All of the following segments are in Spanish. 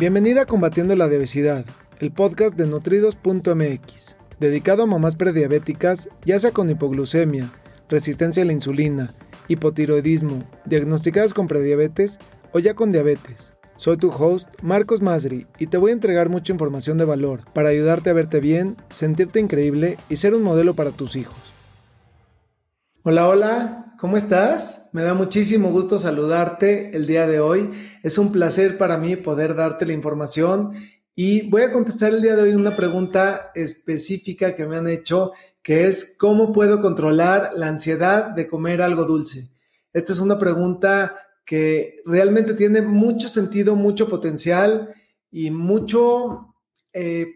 Bienvenida a Combatiendo la Obesidad, el podcast de nutridos.mx, dedicado a mamás prediabéticas, ya sea con hipoglucemia, resistencia a la insulina, hipotiroidismo, diagnosticadas con prediabetes o ya con diabetes. Soy tu host, Marcos Masri, y te voy a entregar mucha información de valor para ayudarte a verte bien, sentirte increíble y ser un modelo para tus hijos. Hola, hola, ¿cómo estás? Me da muchísimo gusto saludarte el día de hoy. Es un placer para mí poder darte la información y voy a contestar el día de hoy una pregunta específica que me han hecho, que es ¿cómo puedo controlar la ansiedad de comer algo dulce? Esta es una pregunta que realmente tiene mucho sentido, mucho potencial y mucho... Eh,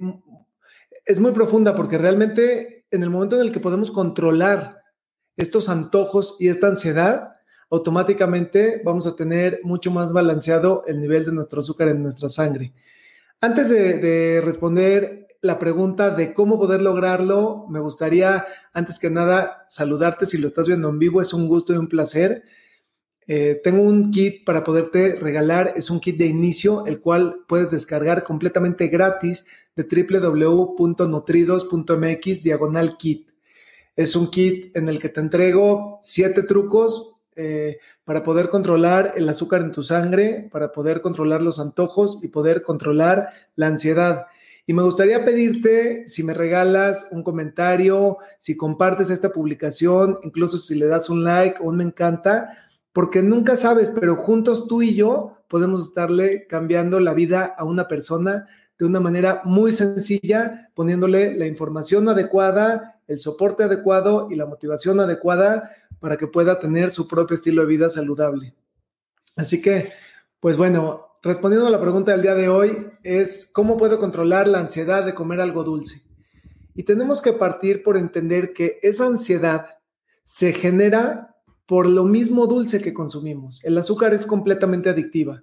es muy profunda porque realmente en el momento en el que podemos controlar estos antojos y esta ansiedad, automáticamente vamos a tener mucho más balanceado el nivel de nuestro azúcar en nuestra sangre. Antes de, responder la pregunta de cómo poder lograrlo, me gustaría, antes que nada, saludarte si lo estás viendo en vivo. Es un gusto y un placer. Eh, tengo un kit para poderte regalar. Es un kit de inicio, el cual puedes descargar completamente gratis de www.nutridos.mx diagonal kit. Es un kit en el que te entrego siete trucos eh, para poder controlar el azúcar en tu sangre, para poder controlar los antojos y poder controlar la ansiedad. Y me gustaría pedirte si me regalas un comentario, si compartes esta publicación, incluso si le das un like o un me encanta, porque nunca sabes, pero juntos tú y yo podemos estarle cambiando la vida a una persona de una manera muy sencilla, poniéndole la información adecuada el soporte adecuado y la motivación adecuada para que pueda tener su propio estilo de vida saludable. Así que, pues bueno, respondiendo a la pregunta del día de hoy, es cómo puedo controlar la ansiedad de comer algo dulce. Y tenemos que partir por entender que esa ansiedad se genera por lo mismo dulce que consumimos. El azúcar es completamente adictiva.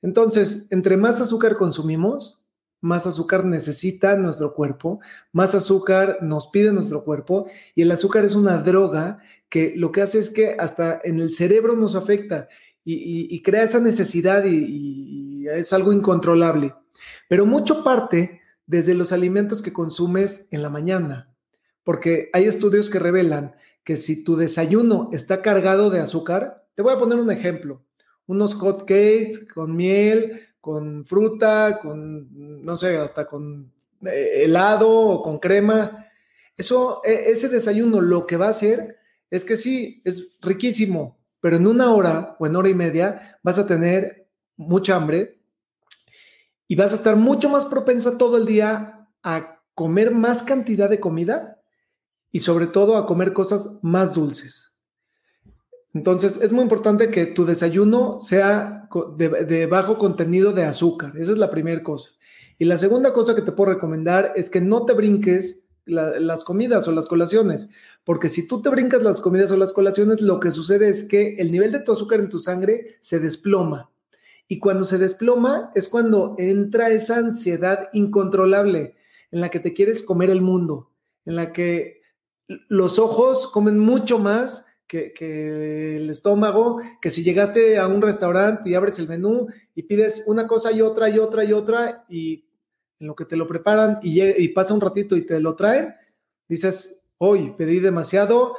Entonces, entre más azúcar consumimos, más azúcar necesita nuestro cuerpo, más azúcar nos pide nuestro cuerpo y el azúcar es una droga que lo que hace es que hasta en el cerebro nos afecta y, crea esa necesidad y, es algo incontrolable. Pero mucho parte desde los alimentos que consumes en la mañana, porque hay estudios que revelan que si tu desayuno está cargado de azúcar, te voy a poner un ejemplo, unos hot cakes con miel, con fruta, con, no sé, hasta con eh, helado o con crema. Eso, e, ese desayuno lo que va a hacer es que sí, es riquísimo, pero en una hora o en hora y media vas a tener mucha hambre y vas a estar mucho más propensa todo el día a comer más cantidad de comida y sobre todo a comer cosas más dulces. Entonces, es muy importante que tu desayuno sea de, bajo contenido de azúcar. Esa es la primera cosa. Y la segunda cosa que te puedo recomendar es que no te brinques las comidas o las colaciones, porque si tú te brincas las comidas o las colaciones, lo que sucede es que el nivel de tu azúcar en tu sangre se desploma. Y cuando se desploma es cuando entra esa ansiedad incontrolable en la que te quieres comer el mundo, en la que los ojos comen mucho más que, el estómago, que si llegaste a un restaurante y abres el menú y pides una cosa y otra y otra y otra y en lo que te lo preparan y, pasa un ratito y te lo traen, dices, hoy pedí demasiado,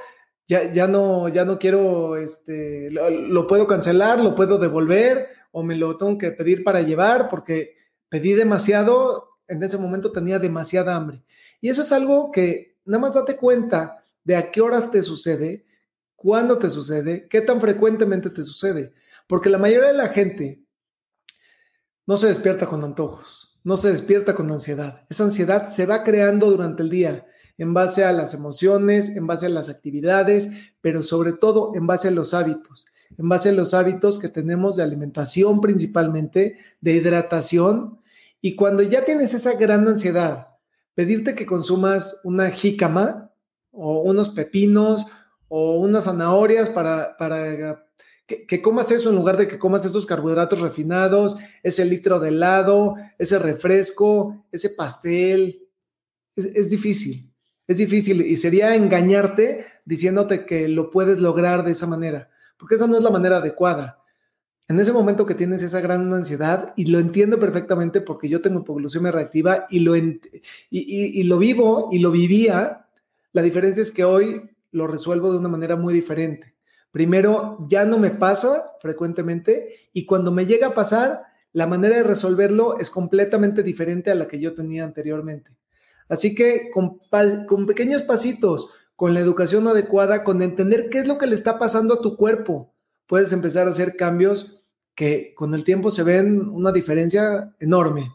ya, ya, no, ya no quiero, este, lo, puedo cancelar, lo puedo devolver o me lo tengo que pedir para llevar porque pedí demasiado, en ese momento tenía demasiada hambre. Y eso es algo que nada más date cuenta de a qué horas te sucede cuándo te sucede, qué tan frecuentemente te sucede. Porque la mayoría de la gente no se despierta con antojos, no se despierta con ansiedad. Esa ansiedad se va creando durante el día en base a las emociones, en base a las actividades, pero sobre todo en base a los hábitos, en base a los hábitos que tenemos de alimentación principalmente, de hidratación. Y cuando ya tienes esa gran ansiedad, pedirte que consumas una jícama o unos pepinos o unas zanahorias para, para que, comas eso en lugar de que comas esos carbohidratos refinados, ese litro de helado, ese refresco, ese pastel. Es, difícil, es difícil y sería engañarte diciéndote que lo puedes lograr de esa manera, porque esa no es la manera adecuada. en ese momento que tienes esa gran ansiedad, y lo entiendo perfectamente porque yo tengo hipoglucemia reactiva y lo, y, y lo vivo y lo vivía, la diferencia es que hoy lo resuelvo de una manera muy diferente. Primero, ya no me pasa frecuentemente y cuando me llega a pasar, la manera de resolverlo es completamente diferente a la que yo tenía anteriormente. Así que con, con pequeños pasitos, con la educación adecuada, con entender qué es lo que le está pasando a tu cuerpo, puedes empezar a hacer cambios que con el tiempo se ven una diferencia enorme.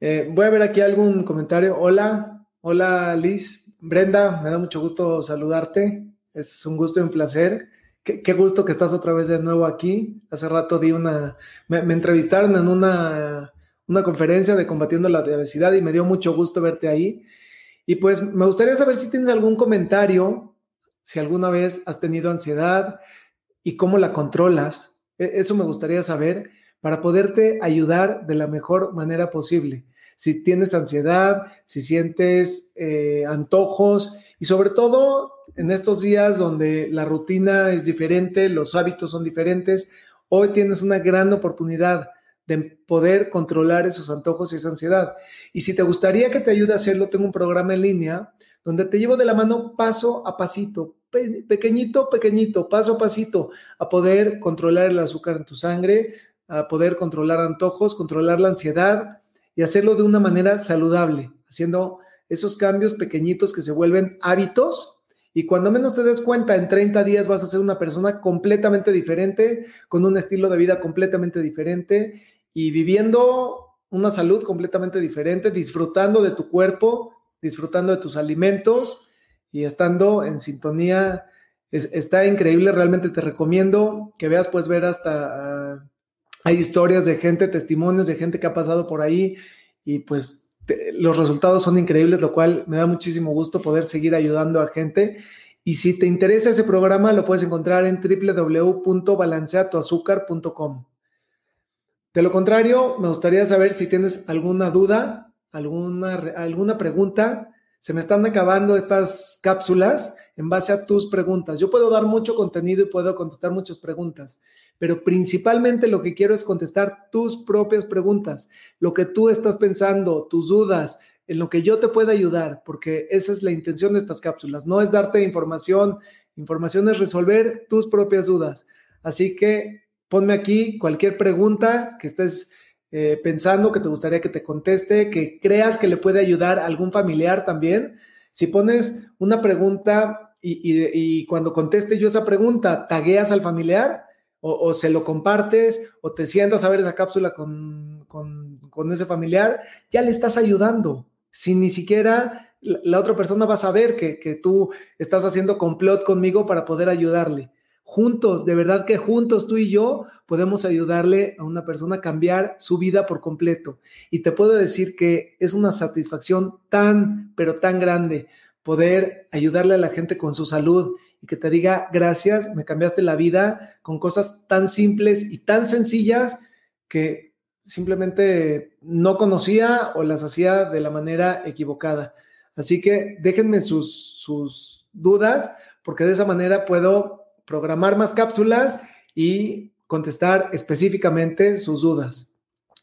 Eh, voy a ver aquí algún comentario. Hola, hola Liz. Brenda, me da mucho gusto saludarte. Es un gusto y un placer. Qué, gusto que estás otra vez de nuevo aquí. Hace rato di una, me, entrevistaron en una, una conferencia de combatiendo la obesidad y me dio mucho gusto verte ahí. Y pues me gustaría saber si tienes algún comentario, si alguna vez has tenido ansiedad y cómo la controlas. E, eso me gustaría saber para poderte ayudar de la mejor manera posible. Si tienes ansiedad, si sientes eh, antojos y sobre todo en estos días donde la rutina es diferente, los hábitos son diferentes, hoy tienes una gran oportunidad de poder controlar esos antojos y esa ansiedad. Y si te gustaría que te ayude a hacerlo, tengo un programa en línea donde te llevo de la mano paso a pasito, pequeñito, pequeñito, paso a pasito, a poder controlar el azúcar en tu sangre, a poder controlar antojos, controlar la ansiedad y hacerlo de una manera saludable, haciendo esos cambios pequeñitos que se vuelven hábitos y cuando menos te des cuenta, en 30 días vas a ser una persona completamente diferente, con un estilo de vida completamente diferente y viviendo una salud completamente diferente, disfrutando de tu cuerpo, disfrutando de tus alimentos y estando en sintonía. está increíble, realmente te recomiendo que veas, puedes ver hasta, ah, hay historias de gente, testimonios de gente que ha pasado por ahí y pues los resultados son increíbles, lo cual me da muchísimo gusto poder seguir ayudando a gente. Y si te interesa ese programa, lo puedes encontrar en www.balanceatoazúcar.com. De lo contrario, me gustaría saber si tienes alguna duda, alguna, alguna pregunta. Se me están acabando estas cápsulas en base a tus preguntas. Yo puedo dar mucho contenido y puedo contestar muchas preguntas, pero principalmente lo que quiero es contestar tus propias preguntas, lo que tú estás pensando, tus dudas, en lo que yo te pueda ayudar, porque esa es la intención de estas cápsulas. No es darte información, información es resolver tus propias dudas. Así que ponme aquí cualquier pregunta que estés eh, pensando, que te gustaría que te conteste, que creas que le puede ayudar a algún familiar también. Si pones una pregunta y, cuando conteste yo esa pregunta, tagueas al familiar o, se lo compartes o te sientas a ver esa cápsula con, con ese familiar, ya le estás ayudando sin ni siquiera la otra persona va a saber que, que, tú estás haciendo complot conmigo para poder ayudarle. Juntos, de verdad que juntos tú y yo podemos ayudarle a una persona a cambiar su vida por completo. Y te puedo decir que es una satisfacción tan, pero tan grande poder ayudarle a la gente con su salud y que te diga, gracias, me cambiaste la vida con cosas tan simples y tan sencillas que simplemente no conocía o las hacía de la manera equivocada. Así que déjenme sus, sus dudas porque de esa manera puedo programar más cápsulas y contestar específicamente sus dudas.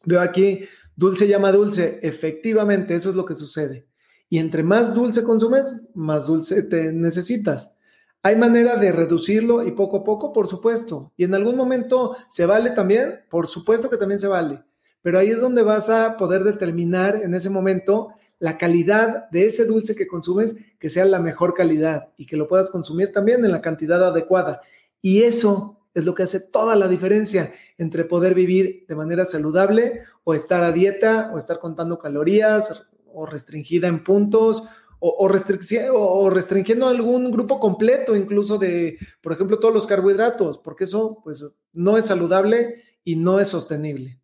Veo aquí, dulce llama dulce. Efectivamente, eso es lo que sucede. Y entre más dulce consumes, más dulce te necesitas. Hay manera de reducirlo y poco a poco, por supuesto. Y en algún momento se vale también, por supuesto que también se vale. Pero ahí es donde vas a poder determinar en ese momento la calidad de ese dulce que consumes, que sea la mejor calidad y que lo puedas consumir también en la cantidad adecuada. Y eso es lo que hace toda la diferencia entre poder vivir de manera saludable o estar a dieta o estar contando calorías o restringida en puntos o, restringiendo algún grupo completo incluso de, por ejemplo, todos los carbohidratos, porque eso pues no es saludable y no es sostenible.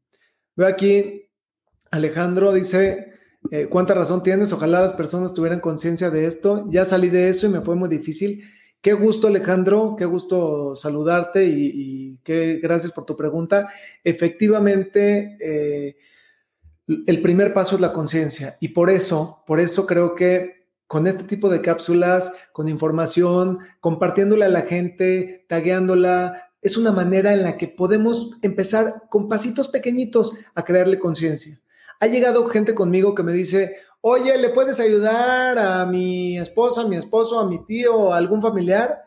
Veo aquí, Alejandro dice, eh, ¿cuánta razón tienes? Ojalá las personas tuvieran conciencia de esto. Ya salí de eso y me fue muy difícil. Qué gusto, Alejandro, qué gusto saludarte y, qué gracias por tu pregunta. Efectivamente, eh, el primer paso es la conciencia y por eso, por eso creo que con este tipo de cápsulas, con información, compartiéndole a la gente, tagueándola, es una manera en la que podemos empezar con pasitos pequeñitos a crearle conciencia. Ha llegado gente conmigo que me dice, oye, ¿le puedes ayudar a mi esposa, a mi esposo, a mi tío, a algún familiar?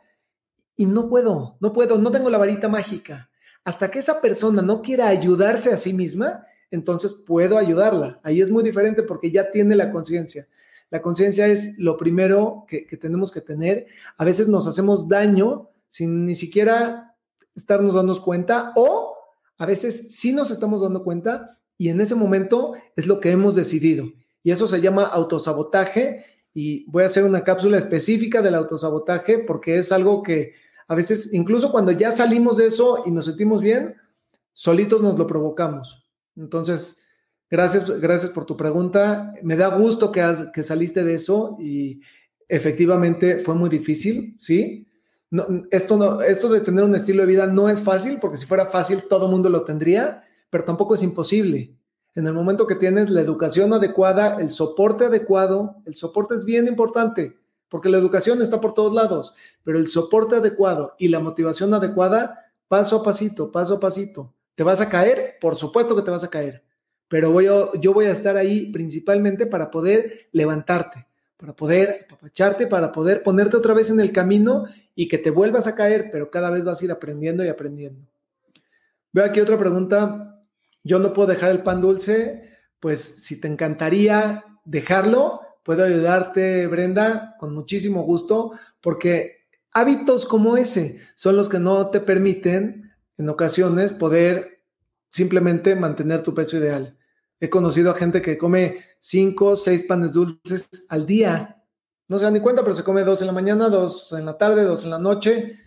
Y no puedo, no puedo, no tengo la varita mágica. Hasta que esa persona no quiera ayudarse a sí misma, entonces puedo ayudarla. Ahí es muy diferente porque ya tiene la conciencia. La conciencia es lo primero que, que, tenemos que tener. A veces nos hacemos daño sin ni siquiera estarnos dando cuenta o a veces sí nos estamos dando cuenta y en ese momento es lo que hemos decidido. Y eso se llama autosabotaje y voy a hacer una cápsula específica del autosabotaje porque es algo que a veces, incluso cuando ya salimos de eso y nos sentimos bien, solitos nos lo provocamos. Entonces, gracias, gracias por tu pregunta. Me da gusto que, que saliste de eso y efectivamente fue muy difícil, ¿sí? esto, no, esto de tener un estilo de vida no es fácil, porque si fuera fácil todo mundo lo tendría, pero tampoco es imposible. En el momento que tienes la educación adecuada, el soporte adecuado, el soporte es bien importante, porque la educación está por todos lados, pero el soporte adecuado y la motivación adecuada, paso a pasito, paso a pasito. ¿Te vas a caer? Por supuesto que te vas a caer, pero voy yo voy a estar ahí principalmente para poder levantarte, para poder apapacharte, para poder ponerte otra vez en el camino y que te vuelvas a caer, pero cada vez vas a ir aprendiendo y aprendiendo. Veo aquí otra pregunta. Yo no puedo dejar el pan dulce, pues si te encantaría dejarlo, puedo ayudarte, Brenda, con muchísimo gusto, porque hábitos como ese son los que no te permiten en ocasiones poder simplemente mantener tu peso ideal. He conocido a gente que come cinco, seis panes dulces al día. No se dan ni cuenta, pero se come dos en la mañana, dos en la tarde, dos en la noche,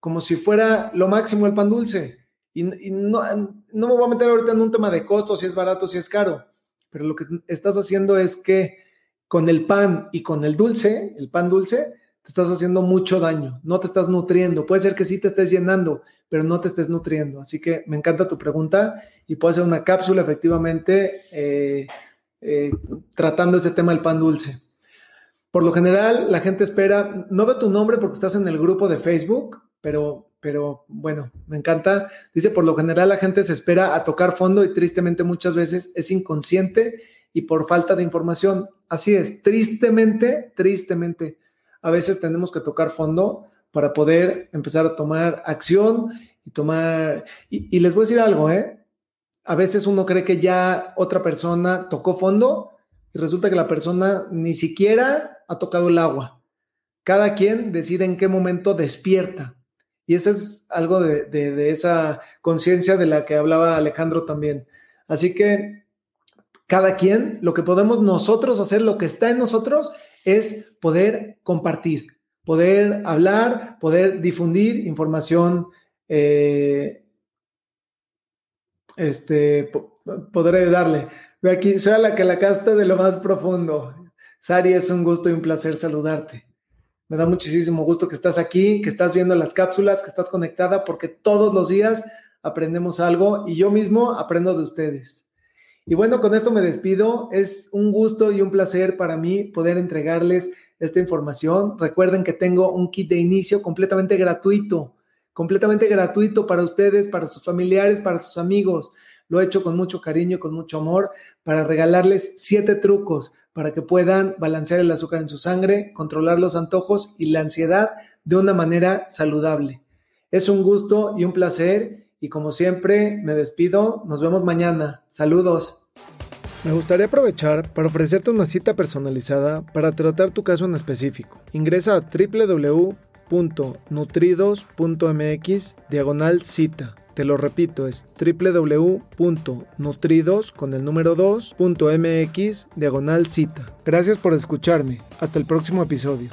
como si fuera lo máximo el pan dulce. Y, no, no me voy a meter ahorita en un tema de costo, si es barato, si es caro, pero lo que estás haciendo es que con el pan y con el dulce, el pan dulce, te estás haciendo mucho daño, no te estás nutriendo. Puede ser que sí te estés llenando, pero no te estés nutriendo. Así que me encanta tu pregunta y puedo hacer una cápsula efectivamente eh, eh, tratando ese tema del pan dulce. Por lo general, la gente espera, no veo tu nombre porque estás en el grupo de Facebook, pero, pero bueno, me encanta. Dice, por lo general la gente se espera a tocar fondo y tristemente muchas veces es inconsciente y por falta de información. Así es, tristemente, tristemente, a veces tenemos que tocar fondo para poder empezar a tomar acción y tomar... Y, les voy a decir algo, ¿eh? A veces uno cree que ya otra persona tocó fondo y resulta que la persona ni siquiera ha tocado el agua. Cada quien decide en qué momento despierta. Y eso es algo de, de esa conciencia de la que hablaba Alejandro también. Así que cada quien, lo que podemos nosotros hacer, lo que está en nosotros, es poder compartir poder hablar, poder difundir información, eh, este, poder ayudarle. Ve aquí, soy la que la casta de lo más profundo. Sari, es un gusto y un placer saludarte. Me da muchísimo gusto que estás aquí, que estás viendo las cápsulas, que estás conectada, porque todos los días aprendemos algo y yo mismo aprendo de ustedes. Y bueno, con esto me despido. Es un gusto y un placer para mí poder entregarles esta información. Recuerden que tengo un kit de inicio completamente gratuito, completamente gratuito para ustedes, para sus familiares, para sus amigos. Lo he hecho con mucho cariño, con mucho amor, para regalarles siete trucos para que puedan balancear el azúcar en su sangre, controlar los antojos y la ansiedad de una manera saludable. Es un gusto y un placer y como siempre me despido. Nos vemos mañana. Saludos. Me gustaría aprovechar para ofrecerte una cita personalizada para tratar tu caso en específico. Ingresa a www.nutridos.mx diagonal cita. Te lo repito, es www.nutridos con el número 2.mx diagonal cita. Gracias por escucharme. Hasta el próximo episodio.